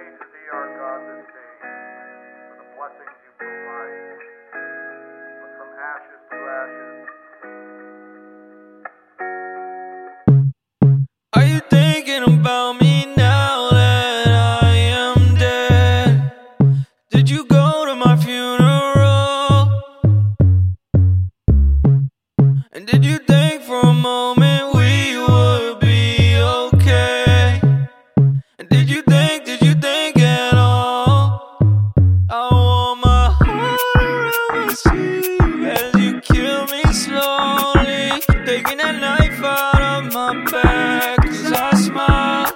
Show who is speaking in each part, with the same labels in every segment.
Speaker 1: thee, our God, this day, for the blessings you provide. But from ashes to ashes,
Speaker 2: Are you thinking about me now that I am dead? Did you go to my funeral? And did you think for a moment we would be okay? And did you think, did as you kill me slowly. Taking that knife out of my back as I smile.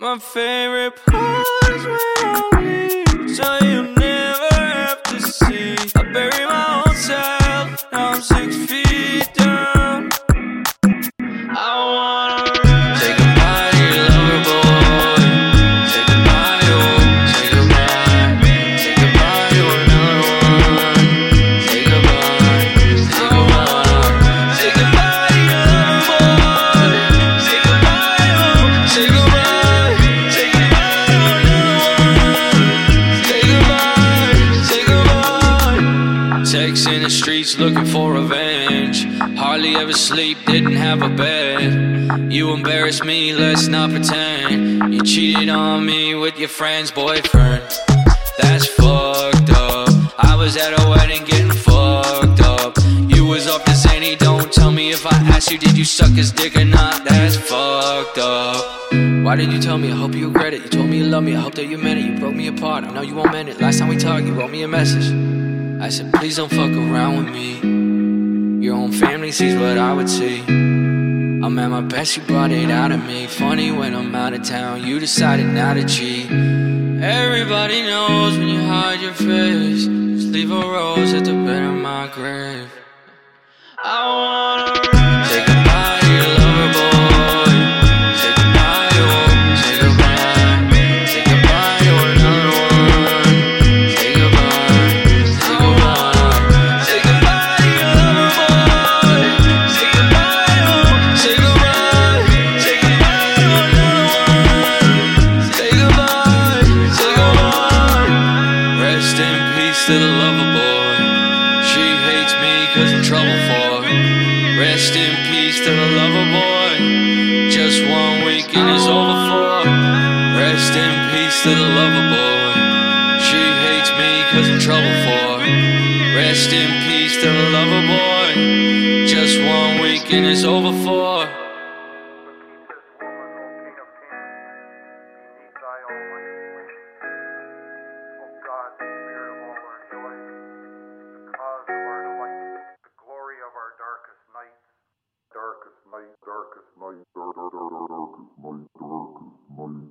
Speaker 2: My favorite part is when streets looking for revenge. Hardly ever sleep, didn't have a bed. You embarrass me, let's not pretend. You cheated on me with your friend's boyfriend. That's fucked up. I was at a wedding getting fucked up. You was up to zany, don't tell me if I asked you, did you suck his dick or not? That's fucked up. Why did you tell me? I hope you regret it. You told me you love me, I hope that you meant it. You broke me apart, I know you won't mend it. Last time we talked, you wrote me a message. I said, please don't fuck around with me. Your own family sees what I would see. I'm at my best, you brought it out of me. Funny when I'm out of town, you decided not to cheat. Everybody knows when you hide your face. Just leave a rose at the bed of my grave. Peace to the lover boy. Just one week and it's over for. Rest in peace to the lover boy. She hates me cause I'm trouble for. Rest in peace to the lover boy. Just one week and it's over for.
Speaker 1: darkest. Darkest night, darkest night, darkest night, darkest night.